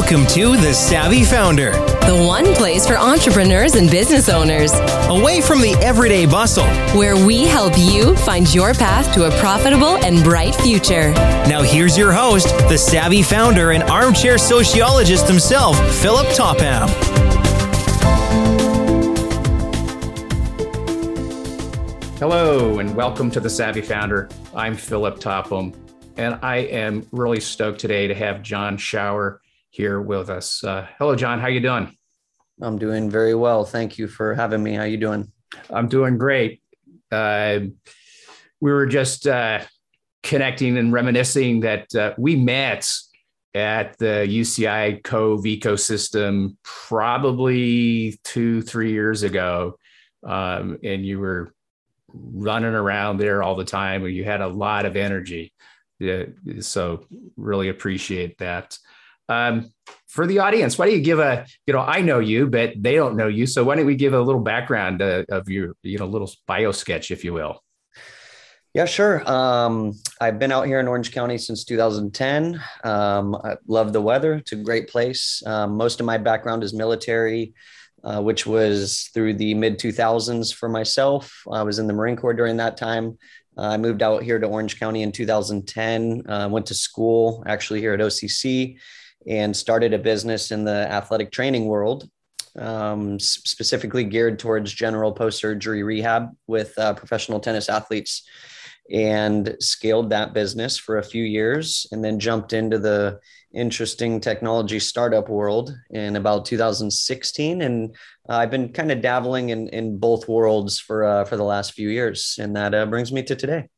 Welcome to The Savvy Founder, the one place for entrepreneurs and business owners, away from the everyday bustle, where we help you find your path to a profitable and bright future. Now, here's your host, the savvy founder and armchair sociologist himself, Philip Topham. Hello, and welcome to The Savvy Founder. I'm Philip Topham, and I am really stoked today to have Jon Shower here with us. Uh, hello, Jon. How you doing? I'm doing very well. Thank you for having me. How you doing? I'm doing great. Uh, we were just uh, connecting and reminiscing that uh, we met at the UCI Cove ecosystem probably two, three years ago. Um, and you were running around there all the time and you had a lot of energy. Yeah, so really appreciate that. Um, for the audience, why don't you give a, you know, I know you, but they don't know you. So why don't we give a little background uh, of your, you know, little bio sketch, if you will? Yeah, sure. Um, I've been out here in Orange County since 2010. Um, I love the weather. It's a great place. Um, most of my background is military, uh, which was through the mid 2000s for myself. I was in the Marine Corps during that time. Uh, I moved out here to Orange County in 2010. Uh, went to school actually here at OCC and started a business in the athletic training world, um, specifically geared towards general post surgery rehab with uh, professional tennis athletes, and scaled that business for a few years, and then jumped into the interesting technology startup world in about 2016 and uh, i've been kind of dabbling in, in both worlds for uh, for the last few years and that uh, brings me to today.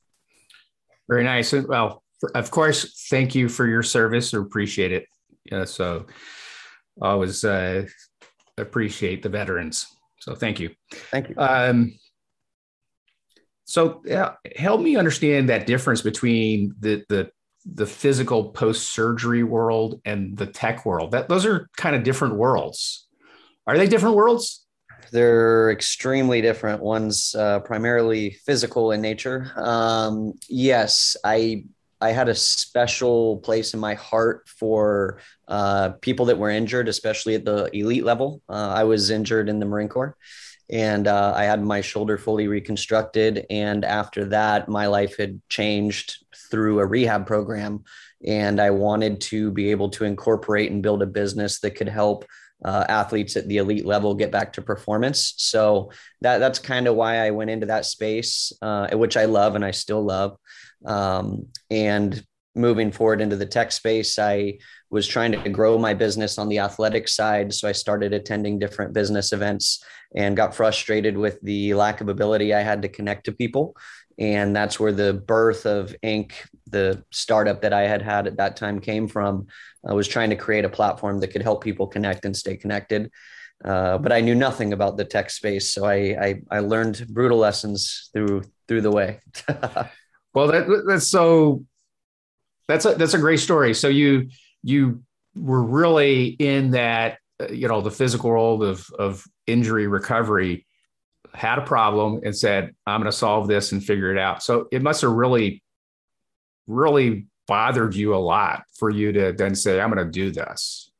Very nice. Well of course thank you for your service. Appreciate it yeah, so I always uh, appreciate the veterans. So thank you. Thank you. Um, so yeah, help me understand that difference between the the the physical post surgery world and the tech world. That those are kind of different worlds. Are they different worlds? They're extremely different. One's uh, primarily physical in nature. Um, yes, I I had a special place in my heart for uh, people that were injured, especially at the elite level. Uh, I was injured in the Marine Corps and uh, I had my shoulder fully reconstructed. And after that, my life had changed through a rehab program. And I wanted to be able to incorporate and build a business that could help uh, athletes at the elite level get back to performance. So that that's kind of why I went into that space, uh, which I love and I still love. Um, and moving forward into the tech space, I was trying to grow my business on the athletic side. So I started attending different business events and got frustrated with the lack of ability I had to connect to people. And that's where the birth of Inc., the startup that I had had at that time, came from. I was trying to create a platform that could help people connect and stay connected. Uh, but I knew nothing about the tech space, so I, I, I learned brutal lessons through through the way. Well, that, that's so that's a that's a great story. So you you were really in that uh, you know the physical world of of injury recovery had a problem and said i'm going to solve this and figure it out so it must have really really bothered you a lot for you to then say i'm going to do this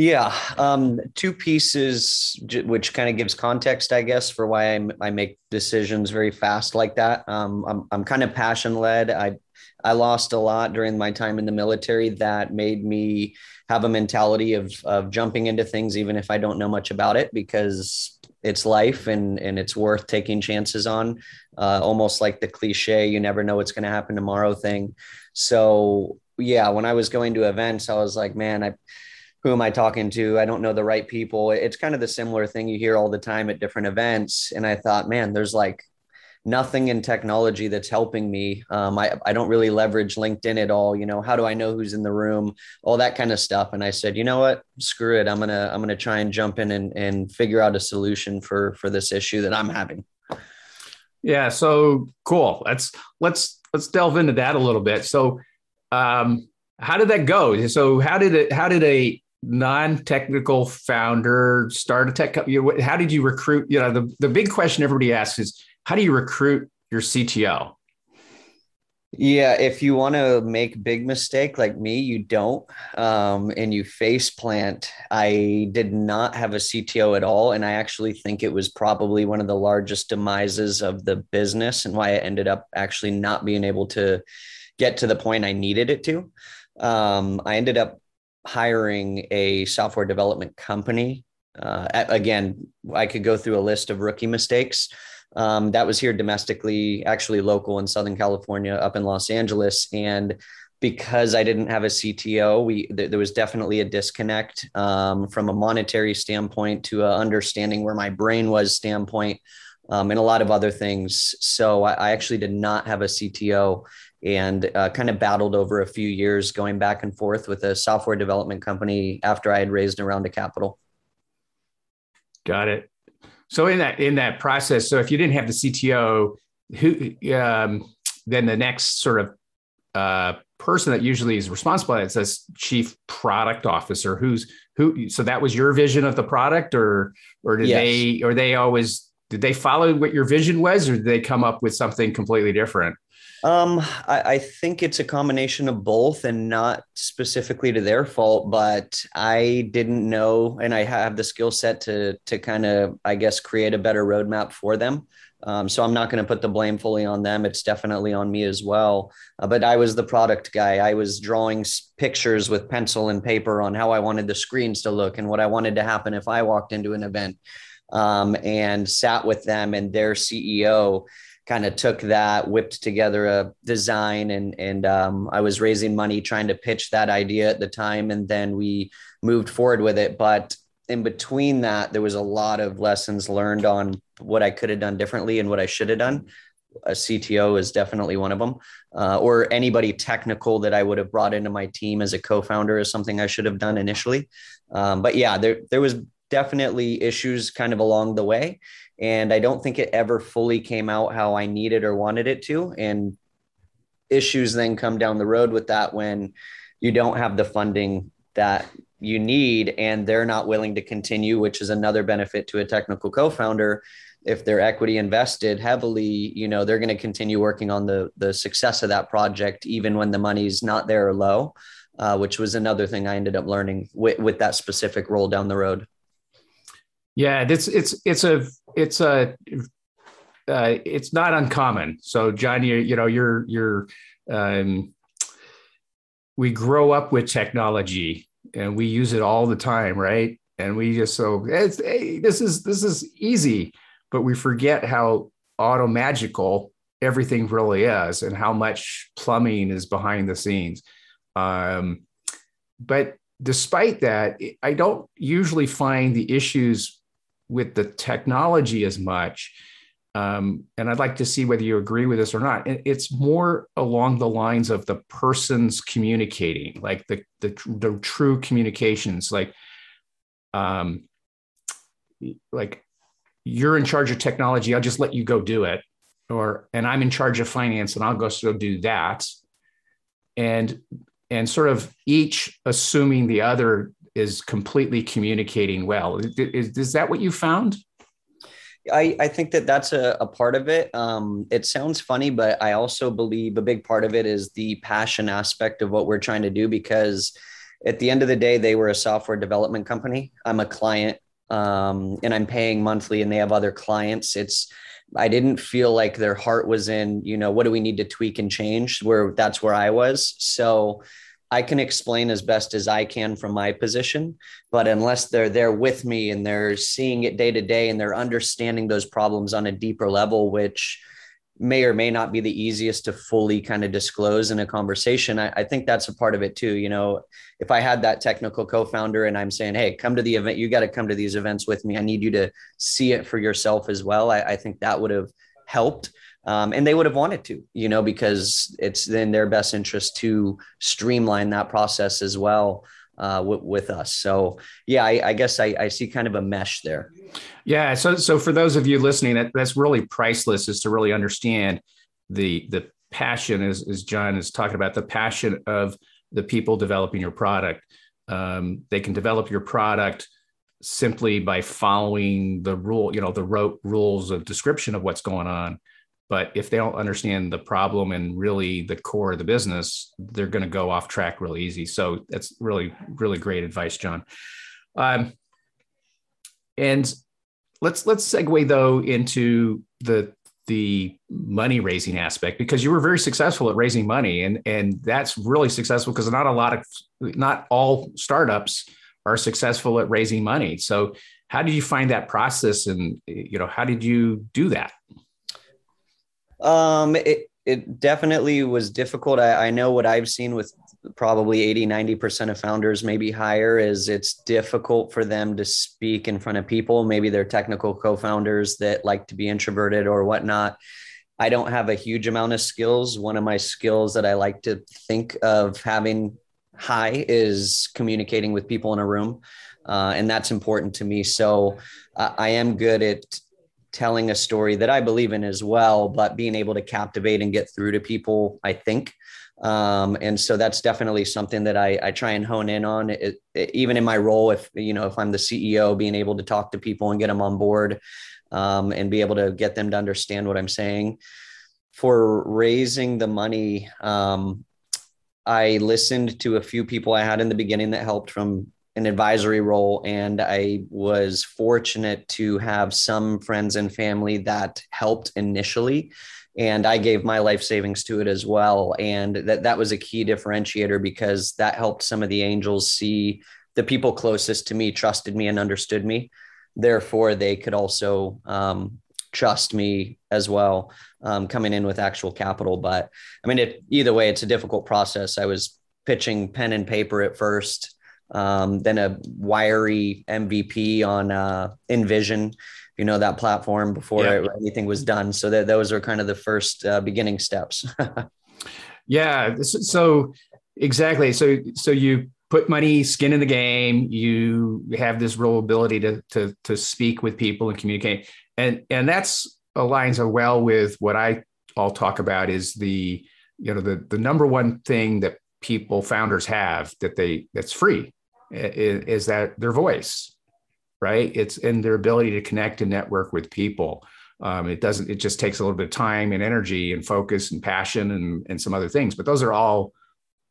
yeah, um, two pieces, which kind of gives context, I guess, for why I, make decisions very fast like that. Um, I'm I'm kind of passion led. I I lost a lot during my time in the military that made me have a mentality of of jumping into things even if I don't know much about it because it's life and and it's worth taking chances on. Uh, almost like the cliche, you never know what's going to happen tomorrow thing. So yeah, when I was going to events, I was like, man, I who am I talking to? I don't know the right people. It's kind of the similar thing you hear all the time at different events. And I thought, man, there's like nothing in technology that's helping me. Um, I, I don't really leverage LinkedIn at all. You know, how do I know who's in the room? All that kind of stuff. And I said, you know what? Screw it. I'm gonna I'm gonna try and jump in and, and figure out a solution for for this issue that I'm having. Yeah. So cool. Let's let's let's delve into that a little bit. So um how did that go? So how did it how did a non-technical founder start a tech company how did you recruit you know the, the big question everybody asks is how do you recruit your cto Yeah, if you want to make big mistake like me, you don't, um, and you face plant. I did not have a CTO at all, and I actually think it was probably one of the largest demises of the business, and why I ended up actually not being able to get to the point I needed it to. Um, I ended up hiring a software development company. Uh, again, I could go through a list of rookie mistakes um, that was here domestically, actually local in Southern California, up in Los Angeles. And because I didn't have a CTO, we th- there was definitely a disconnect um, from a monetary standpoint to a understanding where my brain was standpoint, um, and a lot of other things. So I, I actually did not have a CTO, and uh, kind of battled over a few years, going back and forth with a software development company after I had raised around a round of capital. Got it. So in that in that process, so if you didn't have the CTO, who um, then the next sort of uh, person that usually is responsible it says chief product officer who's who so that was your vision of the product or or did yes. they or they always did they follow what your vision was or did they come up with something completely different um, I, I, think it's a combination of both and not specifically to their fault, but I didn't know and I have the skill set to to kind of, I guess, create a better roadmap for them. Um, so I'm not going to put the blame fully on them. It's definitely on me as well. Uh, but I was the product guy. I was drawing pictures with pencil and paper on how I wanted the screens to look and what I wanted to happen if I walked into an event um, and sat with them and their CEO kind of took that, whipped together a design, and and um, I was raising money trying to pitch that idea at the time, and then we moved forward with it. But in between that, there was a lot of lessons learned on what I could have done differently and what I should have done. A CTO is definitely one of them, uh, or anybody technical that I would have brought into my team as a co-founder is something I should have done initially. Um, but yeah, there there was definitely issues kind of along the way and I don't think it ever fully came out how I needed or wanted it to. And issues then come down the road with that when you don't have the funding that you need and they're not willing to continue, which is another benefit to a technical co-founder. If they're equity invested heavily, you know, they're going to continue working on the the success of that project, even when the money's not there or low, uh, which was another thing I ended up learning with, with that specific role down the road. Yeah, it's it's it's a it's a uh, it's not uncommon. So, Jon, you you know you're you're um, we grow up with technology and we use it all the time, right? And we just so it's hey, this is this is easy, but we forget how auto magical everything really is and how much plumbing is behind the scenes. Um, but despite that, I don't usually find the issues with the technology as much. Um, and I'd like to see whether you agree with this or not. It's more along the lines of the person's communicating, like the the, the true communications, like um, like you're in charge of technology. I'll just let you go do it, or and I'm in charge of finance, and I'll go go do that, and and sort of each assuming the other is completely communicating well. Is, is that what you found? I, I think that that's a, a part of it. Um, it sounds funny, but I also believe a big part of it is the passion aspect of what we're trying to do because at the end of the day, they were a software development company. I'm a client um, and I'm paying monthly and they have other clients. It's, I didn't feel like their heart was in, you know, what do we need to tweak and change where that's where I was. So, I can explain as best as I can from my position, but unless they're there with me and they're seeing it day to day and they're understanding those problems on a deeper level, which may or may not be the easiest to fully kind of disclose in a conversation. I, I, think that's a part of it too. You know, if I had that technical co-founder and I'm saying, Hey, come to the event, you got to come to these events with me. I need you to see it for yourself as well. I, I think that would have helped um, and they would have wanted to, you know, because it's in their best interest to streamline that process as well uh, w- with us. So yeah, I, I guess I, I, see kind of a mesh there. Yeah. So so for those of you listening, that, that's really priceless is to really understand the the passion as, as Jon is talking about the passion of the people developing your product. Um, they can develop your product simply by following the rule, you know, the rote rules of description of what's going on but if they don't understand the problem and really the core of the business, they're going to go off track really easy. So that's really, really great advice, Jon. Um, and let's let's segue though into the the money raising aspect because you were very successful at raising money and and that's really successful because not a lot of not all startups are successful at raising money so how did you find that process and you know how did you do that um, it, it definitely was difficult. I, I know what I've seen with probably 80, 90% of founders, maybe higher, is it's difficult for them to speak in front of people. Maybe they're technical co founders that like to be introverted or whatnot. I don't have a huge amount of skills. One of my skills that I like to think of having high is communicating with people in a room. Uh, and that's important to me. So uh, I am good at telling a story that I believe in as well, but being able to captivate and get through to people, I think. Um, and so that's definitely something that I, I try and hone in on it, it, even in my role. If, you know, if I'm the CEO, being able to talk to people and get them on board um, and be able to get them to understand what I'm saying for raising the money. Um, I listened to a few people I had in the beginning that helped from an advisory role and i was fortunate to have some friends and family that helped initially and i gave my life savings to it as well. And that that was a key differentiator because that helped some of the angels see the people closest to me trusted me and understood me. Therefore they could also um, trust me as well um, coming in with actual capital. But i mean it, either way it's a difficult process. I was pitching pen and paper at first um, then a wiry MVP on uh, InVision, you know that platform before yeah. anything was done. So that those are kind of the first uh, beginning steps. yeah. So exactly. So so you put money, skin in the game. You have this real ability to to to speak with people and communicate, and and that's aligns well with what I all talk about is the you know the the number one thing that people founders have that they that's free is, is that their voice, right? It's in their ability to connect and network with people. Um, it doesn't, it just takes a little bit of time and energy and focus and passion and, and some other things, but those are all,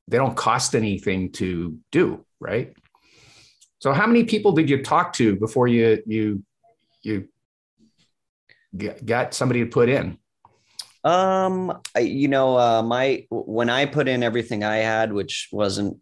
they don't cost anything to do, right? So how many people did you talk to before you, you, you got somebody to put in? Um, you know, uh, my when I put in everything I had, which wasn't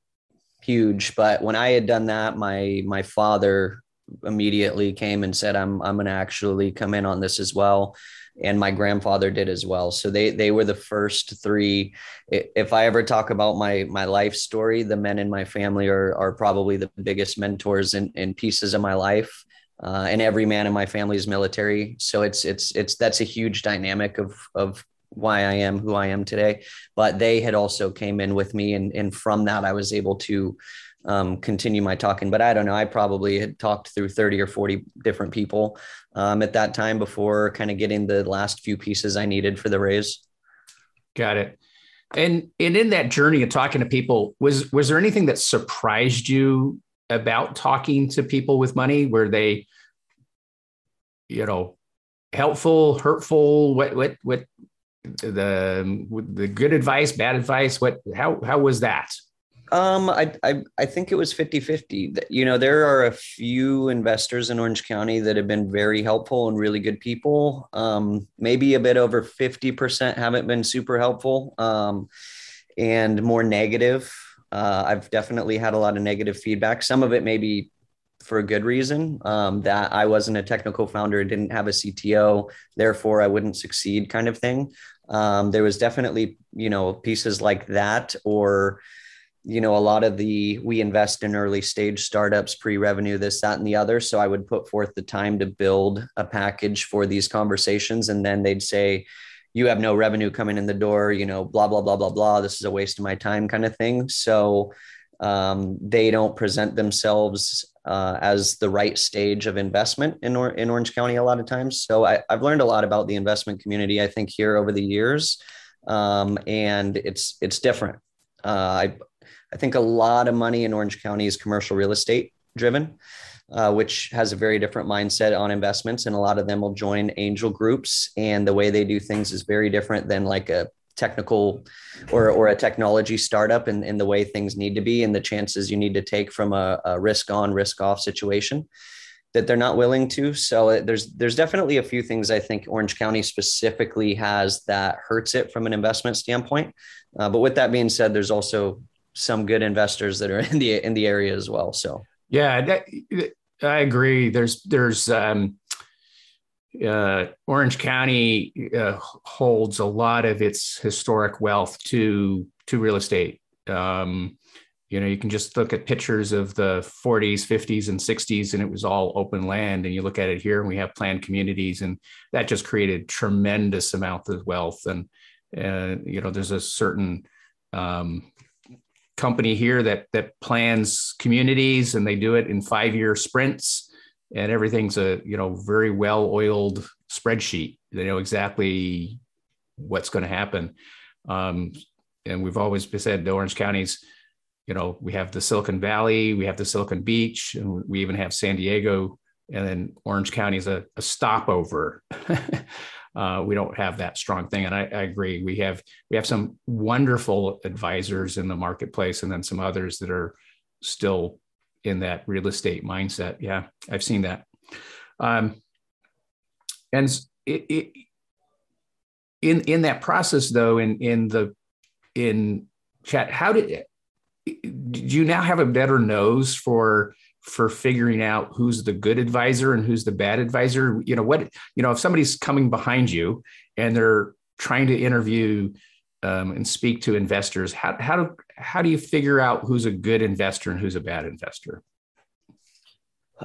huge. But when I had done that, my my father immediately came and said, "I'm I'm going to actually come in on this as well." and my grandfather did as well. So they they were the first three. If I ever talk about my my life story, the men in my family are are probably the biggest mentors and, pieces of my life. Uh, and every man in my family is military, so it's it's it's that's a huge dynamic of of why I am who I am today. But they had also came in with me, and and from that I was able to um, continue my talking. But I don't know, I probably had talked through thirty or forty different people um, at that time before kind of getting the last few pieces I needed for the raise. Got it. And and in that journey of talking to people, was was there anything that surprised you about talking to people with money? Were they, you know, helpful, hurtful? What what what the the good advice, bad advice? What how how was that? Um, I, I, I think it was 50 50. You know, there are a few investors in Orange County that have been very helpful and really good people. Um, maybe a bit over 50% haven't been super helpful um, and more negative. Uh, I've definitely had a lot of negative feedback. Some of it maybe for a good reason um, that I wasn't a technical founder, didn't have a CTO, therefore I wouldn't succeed, kind of thing. Um, there was definitely, you know, pieces like that, or, you know, a lot of the we invest in early stage startups, pre revenue, this, that, and the other. So I would put forth the time to build a package for these conversations. And then they'd say, you have no revenue coming in the door, you know, blah, blah, blah, blah, blah. This is a waste of my time kind of thing. So um, they don't present themselves uh, as the right stage of investment in, or- in Orange County a lot of times. So I, have learned a lot about the investment community, I think, here over the years. Um, and it's it's different. Uh, I, I think a lot of money in Orange County is commercial real estate driven. uh, which has a very different mindset on investments. And a lot of them will join angel groups. And the way they do things is very different than like a technical or, or a technology startup and in, the way things need to be and the chances you need to take from a, a risk on, risk off situation that they're not willing to. So uh, there's there's definitely a few things I think Orange County specifically has that hurts it from an investment standpoint. Uh, but with that being said, there's also some good investors that are in the in the area as well. So yeah, that, I agree. There's there's um, uh, Orange County uh, holds a lot of its historic wealth to to real estate. Um, you know, you can just look at pictures of the 40s, 50s, and 60s, and it was all open land. And you look at it here, and we have planned communities, and that just created tremendous amount of wealth. And uh, you know, there's a certain um, company here that that plans communities, and they do it in five-year sprints, and everything's a you know very well-oiled spreadsheet. They know exactly what's going to happen. Um, and we've always said the Orange County's you know, we have the Silicon Valley, we have the Silicon Beach, and we even have San Diego, and then Orange County is a, a stopover. uh, we don't have that strong thing, and I, I, agree. We have we have some wonderful advisors in the marketplace, and then some others that are still in that real estate mindset. Yeah, I've seen that. Um, and it, it, in in that process, though, in in the in chat, how did do you now have a better nose for for figuring out who's the good advisor and who's the bad advisor you know what you know if somebody's coming behind you and they're trying to interview um, and speak to investors how, how do how do you figure out who's a good investor and who's a bad investor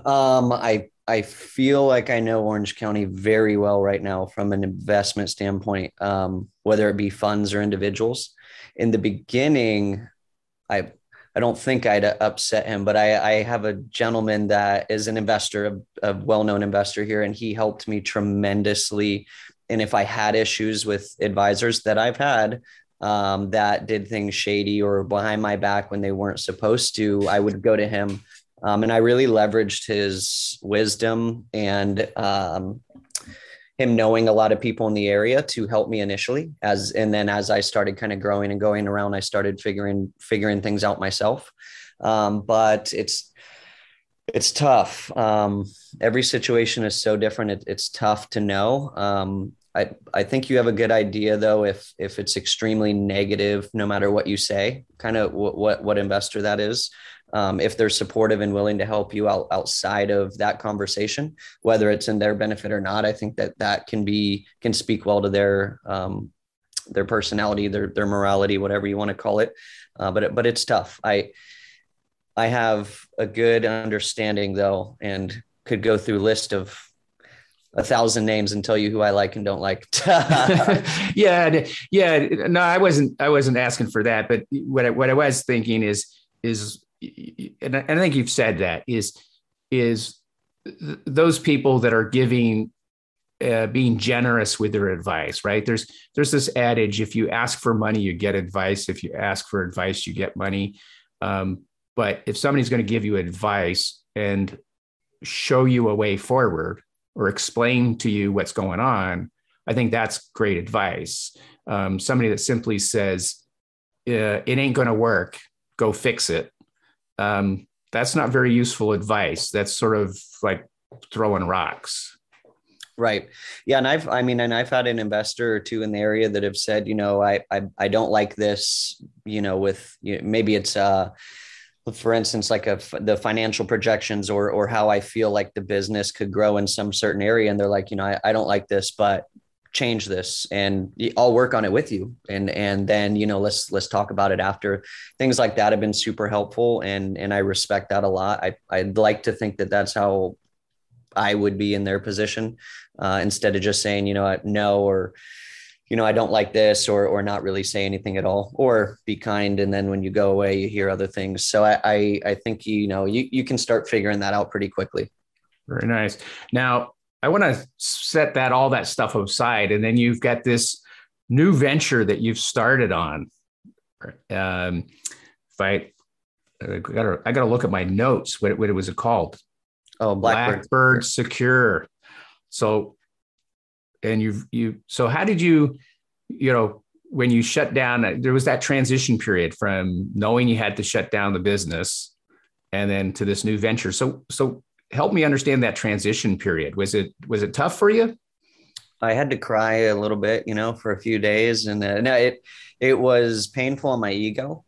um, i i feel like i know orange county very well right now from an investment standpoint um, whether it be funds or individuals in the beginning I I don't think I'd upset him, but I, I have a gentleman that is an investor, a, a well-known investor here, and he helped me tremendously. And if I had issues with advisors that I've had um, that did things shady or behind my back when they weren't supposed to, I would go to him. Um, and I really leveraged his wisdom and um, him knowing a lot of people in the area to help me initially as and then as i started kind of growing and going around i started figuring figuring things out myself. Um, but it's it's tough. Um, every situation is so different. It, it's tough to know. Um, I, I think you have a good idea though if if it's extremely negative no matter what you say kind of what what, what investor that is um, if they're supportive and willing to help you out outside of that conversation, whether it's in their benefit or not. I think that that can be can speak well to their um, their personality, their their morality, whatever you want to call it. Uh, but but it's tough. I I have a good understanding though, and could go through list of a thousand names and tell you who I like and don't like. yeah, yeah. No, I wasn't. I wasn't asking for that. But what I, what I was thinking is is and I think you've said that is is those people that are giving uh, being generous with their advice right there's there's this adage if you ask for money you get advice if you ask for advice you get money um, but if somebody's going to give you advice and show you a way forward or explain to you what's going on i think that's great advice um, somebody that simply says uh, it ain't going to work go fix it um, that's not very useful advice. That's sort of like throwing rocks. Right. Yeah. And I've, I mean, and I've had an investor or two in the area that have said, you know, I, I, I don't like this, you know, with you know, maybe it's, uh, for instance, like a, the financial projections or, or how I feel like the business could grow in some certain area. And they're like, you know, I, I don't like this, but change this and I'll work on it with you. And, and then, you know, let's, let's talk about it after things like that have been super helpful. And, and I respect that a lot. I, I'd like to think that that's how I would be in their position uh, instead of just saying, you know, no, or, you know, I don't like this or, or not really say anything at all or be kind. And then when you go away, you hear other things. So I, I, I think, you know, you, you can start figuring that out pretty quickly. Very nice. Now, I want to set that all that stuff aside, and then you've got this new venture that you've started on. Um, if I, I gotta, I gotta look at my notes. What, what was it called? Oh, Blackbird. Blackbird Secure. So, and you've you so how did you, you know, when you shut down, there was that transition period from knowing you had to shut down the business, and then to this new venture. So so help me understand that transition period. Was it was it tough for you? I had to cry a little bit, you know, for a few days, and uh, no, it it was painful on my ego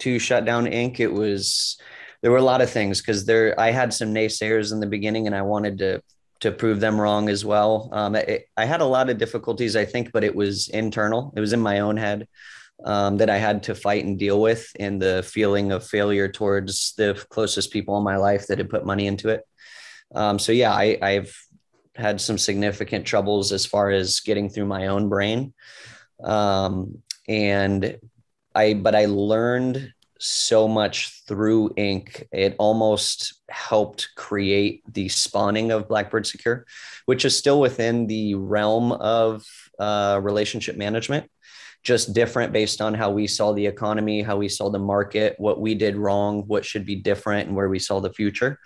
to shut down Inc. It was there were a lot of things because there I had some naysayers in the beginning, and I wanted to to prove them wrong as well. Um, it, I had a lot of difficulties, I think, but it was internal. It was in my own head um, that I had to fight and deal with, and the feeling of failure towards the closest people in my life that had put money into it. Um, so yeah, I, I've had some significant troubles as far as getting through my own brain. Um, and I, but I learned so much through Inc. It almost helped create the spawning of Blackbird Secure, which is still within the realm of uh, relationship management, just different based on how we saw the economy, how we saw the market, what we did wrong, what should be different, and where we saw the future.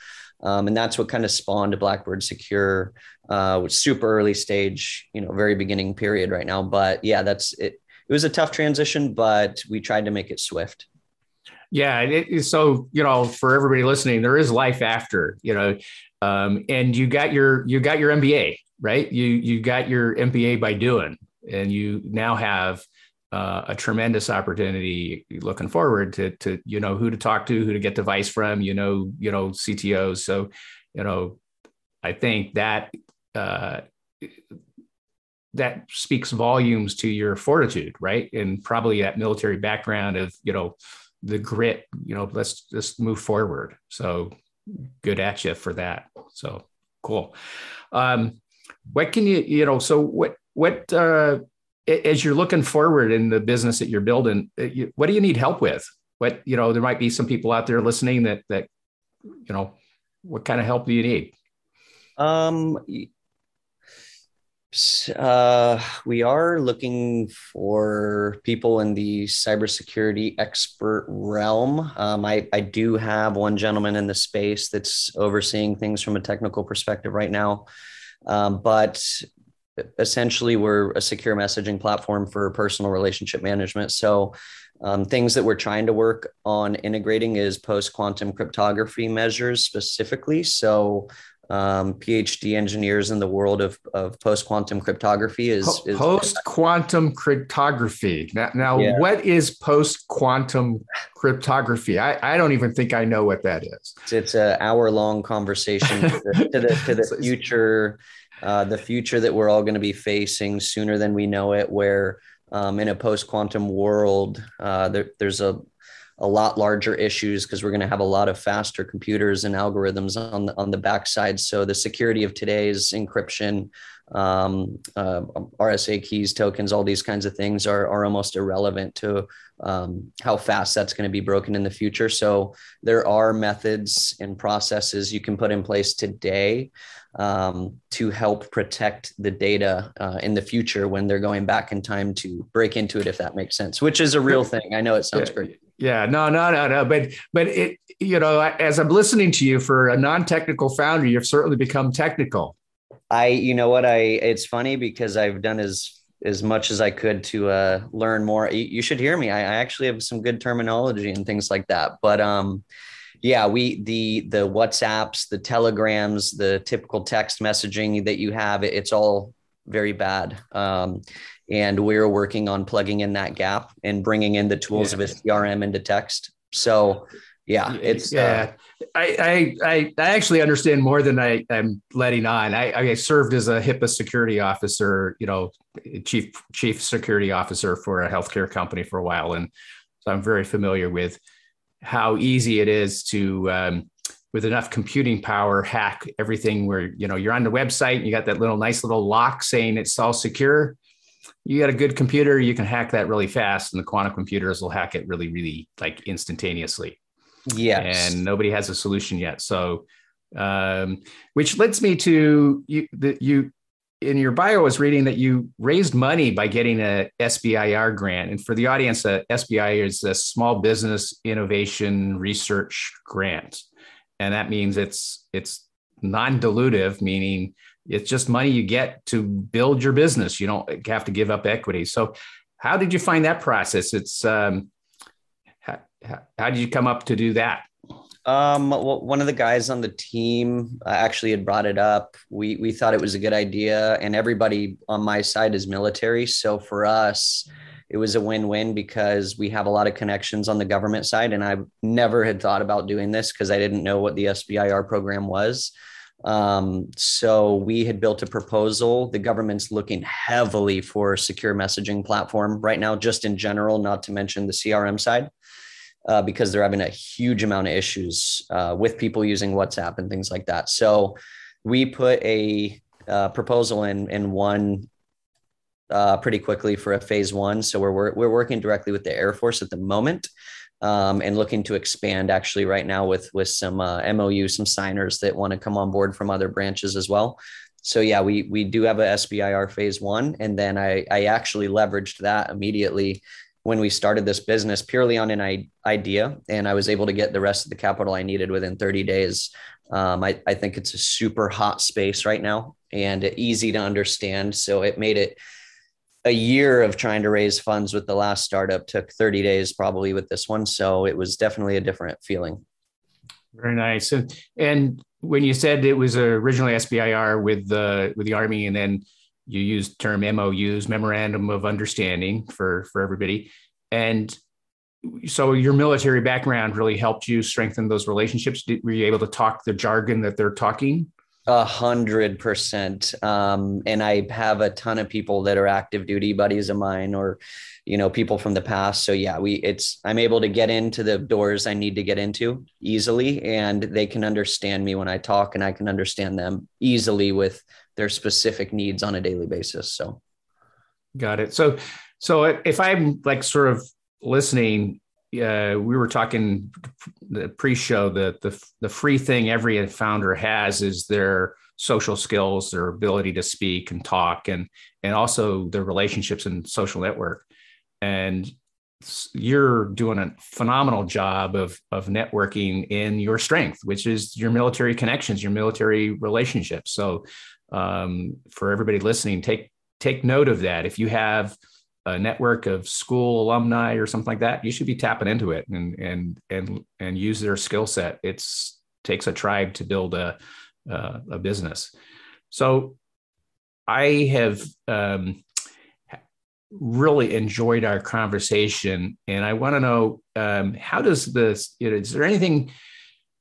Um, and that's what kind of spawned Blackbird Secure, uh, super early stage, you know, very beginning period right now. But yeah, that's it. It was a tough transition, but we tried to make it swift. Yeah, it, so you know, for everybody listening, there is life after, you know, um, and you got your you got your MBA, right? You you got your MBA by doing, and you now have uh, a tremendous opportunity looking forward to to you know who to talk to, who to get advice from, you know, you know CTOs. So, you know, I think that uh, that speaks volumes to your fortitude, right? And probably that military background of you know the grit. You know, let's just move forward. So good at you for that. So cool. Um, what can you you know? So what what uh, as you're looking forward in the business that you're building, uh, what do you need help with? What you know, there might be some people out there listening that that you know, what kind of help do you need? Um, uh, we are looking for people in the cybersecurity expert realm. Um, I, I do have one gentleman in the space that's overseeing things from a technical perspective right now. Um, but essentially we're a secure messaging platform for personal relationship management so um, things that we're trying to work on integrating is post quantum cryptography measures specifically so um, phd engineers in the world of, of post quantum cryptography is, is post quantum cryptography. Now, now yeah. what is post quantum cryptography? I, I don't even think i know what that is. It's, it's an hour long conversation to the, to the, to the future uh, the future that we're all going to be facing sooner than we know it, where um, in a post quantum world, uh, there, there's a, a lot larger issues because we're going to have a lot of faster computers and algorithms on the, on the backside. So the security of today's encryption, um, uh, RSA keys, tokens, all these kinds of things are, are almost irrelevant to um, how fast that's going to be broken in the future. So there are methods and processes you can put in place today um, to help protect the data uh, in the future when they're going back in time to break into it, if that makes sense, which is a real thing. I know it sounds yeah, great. Yeah, no, no, no, no. But, but it, you know, as I'm listening to you for a non-technical founder, you've certainly become technical. I, you know what, I, it's funny because I've done as, as much as I could to uh, learn more. You, should hear me. I, I actually have some good terminology and things like that. But, um, yeah, we the the WhatsApps, the Telegrams, the typical text messaging that you have, it's all very bad. Um, and we're working on plugging in that gap and bringing in the tools yeah. of a CRM into text. So, yeah, it's yeah. Uh, I, I I actually understand more than I am letting on. I, I served as a HIPAA security officer, you know, chief chief security officer for a healthcare company for a while, and so I'm very familiar with how easy it is to um, with enough computing power hack everything where you know you're on the website and you got that little nice little lock saying it's all secure you got a good computer you can hack that really fast and the quantum computers will hack it really really like instantaneously. Yeah and nobody has a solution yet. So um, which leads me to you that you in your bio, I was reading that you raised money by getting a SBIR grant. And for the audience, a SBI is a Small Business Innovation Research Grant, and that means it's it's non-dilutive, meaning it's just money you get to build your business. You don't have to give up equity. So, how did you find that process? It's um, how, how did you come up to do that? Um, well, one of the guys on the team uh, actually had brought it up. We we thought it was a good idea, and everybody on my side is military, so for us, it was a win-win because we have a lot of connections on the government side, and I never had thought about doing this because I didn't know what the SBIR program was. Um, so we had built a proposal. The government's looking heavily for secure messaging platform right now, just in general, not to mention the CRM side uh, because they're having a huge amount of issues uh, with people using WhatsApp and things like that. So we put a uh, proposal in and won uh, pretty quickly for a phase one. So we're we're working directly with the Air Force at the moment. Um, and looking to expand actually right now with with some uh, MOU, some signers that want to come on board from other branches as well. So yeah, we we do have a SBIR phase one, and then I I actually leveraged that immediately when we started this business purely on an idea and i was able to get the rest of the capital i needed within 30 days um, I, I think it's a super hot space right now and easy to understand so it made it a year of trying to raise funds with the last startup took 30 days probably with this one so it was definitely a different feeling very nice and, and when you said it was originally sbir with the with the army and then you used term MOUs, memorandum of understanding for for everybody, and so your military background really helped you strengthen those relationships. Did, were you able to talk the jargon that they're talking? A hundred percent. Um, and I have a ton of people that are active duty buddies of mine, or you know, people from the past. So yeah, we it's I'm able to get into the doors I need to get into easily, and they can understand me when I talk, and I can understand them easily with their specific needs on a daily basis. So, got it. So, so if I'm like sort of listening, uh, we were talking the pre-show that the the free thing every founder has is their social skills, their ability to speak and talk, and and also their relationships and social network. And you're doing a phenomenal job of of networking in your strength, which is your military connections, your military relationships. So um, for everybody listening, take take note of that. If you have a network of school alumni or something like that, you should be tapping into it and and and and use their skill set. It's takes a tribe to build a uh, a business. So I have um, really enjoyed our conversation, and I want to know um, how does this? You know, is there anything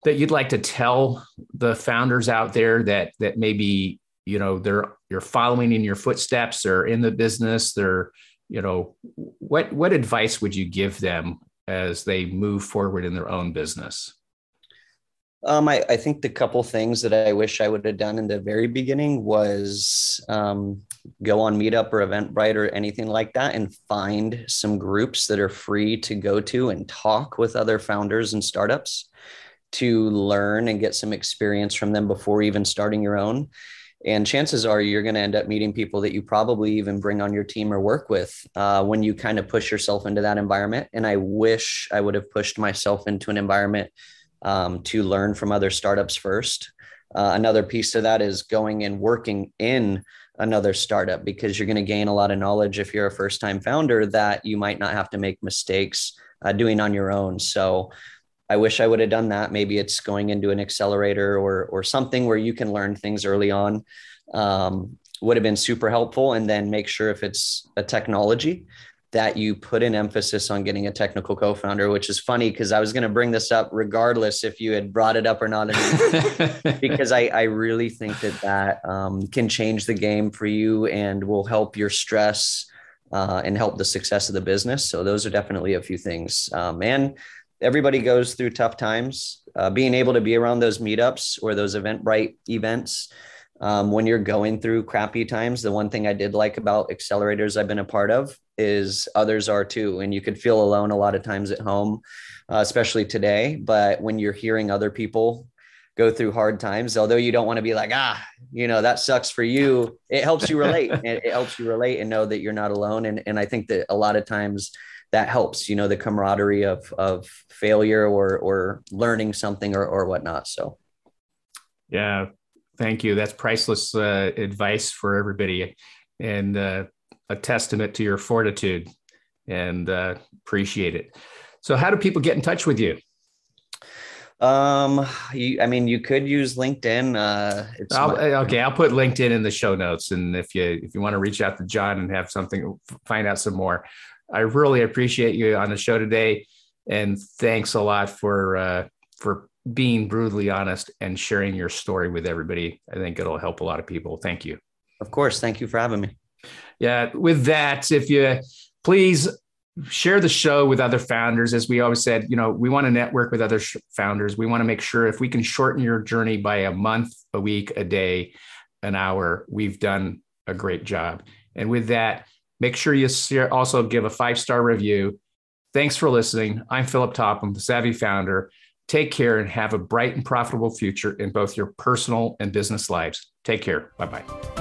that you'd like to tell the founders out there that that maybe you know they're you're following in your footsteps they're in the business they're you know what what advice would you give them as they move forward in their own business? Um, I, I think the couple things that I wish I would have done in the very beginning was um, go on Meetup or Eventbrite or anything like that and find some groups that are free to go to and talk with other founders and startups to learn and get some experience from them before even starting your own and chances are you're going to end up meeting people that you probably even bring on your team or work with uh, when you kind of push yourself into that environment. And i wish i would have pushed myself into an environment um, to learn from other startups first. Uh, another piece to that is going and working in another startup because you're going to gain a lot of knowledge if you're a first time founder that you might not have to make mistakes uh, doing on your own. So I wish I would have done that. Maybe it's going into an accelerator or or something where you can learn things early on. Um, would have been super helpful. And then make sure if it's a technology that you put an emphasis on getting a technical co-founder, which is funny because I was going to bring this up regardless if you had brought it up or not, because I, I really think that that um, can change the game for you and will help your stress uh, and help the success of the business. So those are definitely a few things. Um, and everybody goes through tough times. Uh, being able to be around those meetups or those Eventbrite events um, when you're going through crappy times, the one thing I did like about accelerators I've been a part of is others are too. And you could feel alone a lot of times at home, uh, especially today. But when you're hearing other people go through hard times, although you don't want to be like, ah, you know, that sucks for you, it helps you relate. it, it helps you relate and know that you're not alone. And, and I think that a lot of times, that helps you know the camaraderie of of failure or or learning something or or whatnot so yeah Thank you. That's priceless uh, advice for everybody and uh, a testament to your fortitude and uh, appreciate it. So, how do people get in touch with you? Um, you, I mean, you could use LinkedIn. Uh, it's I'll, my, okay, I'll put LinkedIn in the show notes, and if you if you want to reach out to Jon and have something, find out some more. I really appreciate you on the show today, and thanks a lot for uh, for being brutally honest and sharing your story with everybody. I think it'll help a lot of people. Thank you. Of course, thank you for having me. Yeah, with that, if you please share the show with other founders as we always said you know we want to network with other sh- founders we want to make sure if we can shorten your journey by a month a week a day an hour we've done a great job and with that make sure you also give a five star review. Thanks for listening. I'm philip topham the savvy founder. Take care and have a bright and profitable future in both your personal and business lives. Take care. Bye bye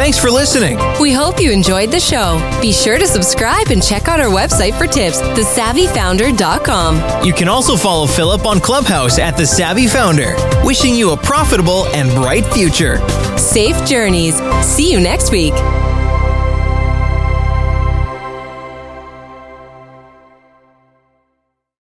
Thanks for listening. We hope you enjoyed the show. Be sure to subscribe and check out our website for tips, thesavvyfounder.com. You can also follow Philip on Clubhouse at The Savvy Founder. Wishing you a profitable and bright future. Safe journeys. See you next week.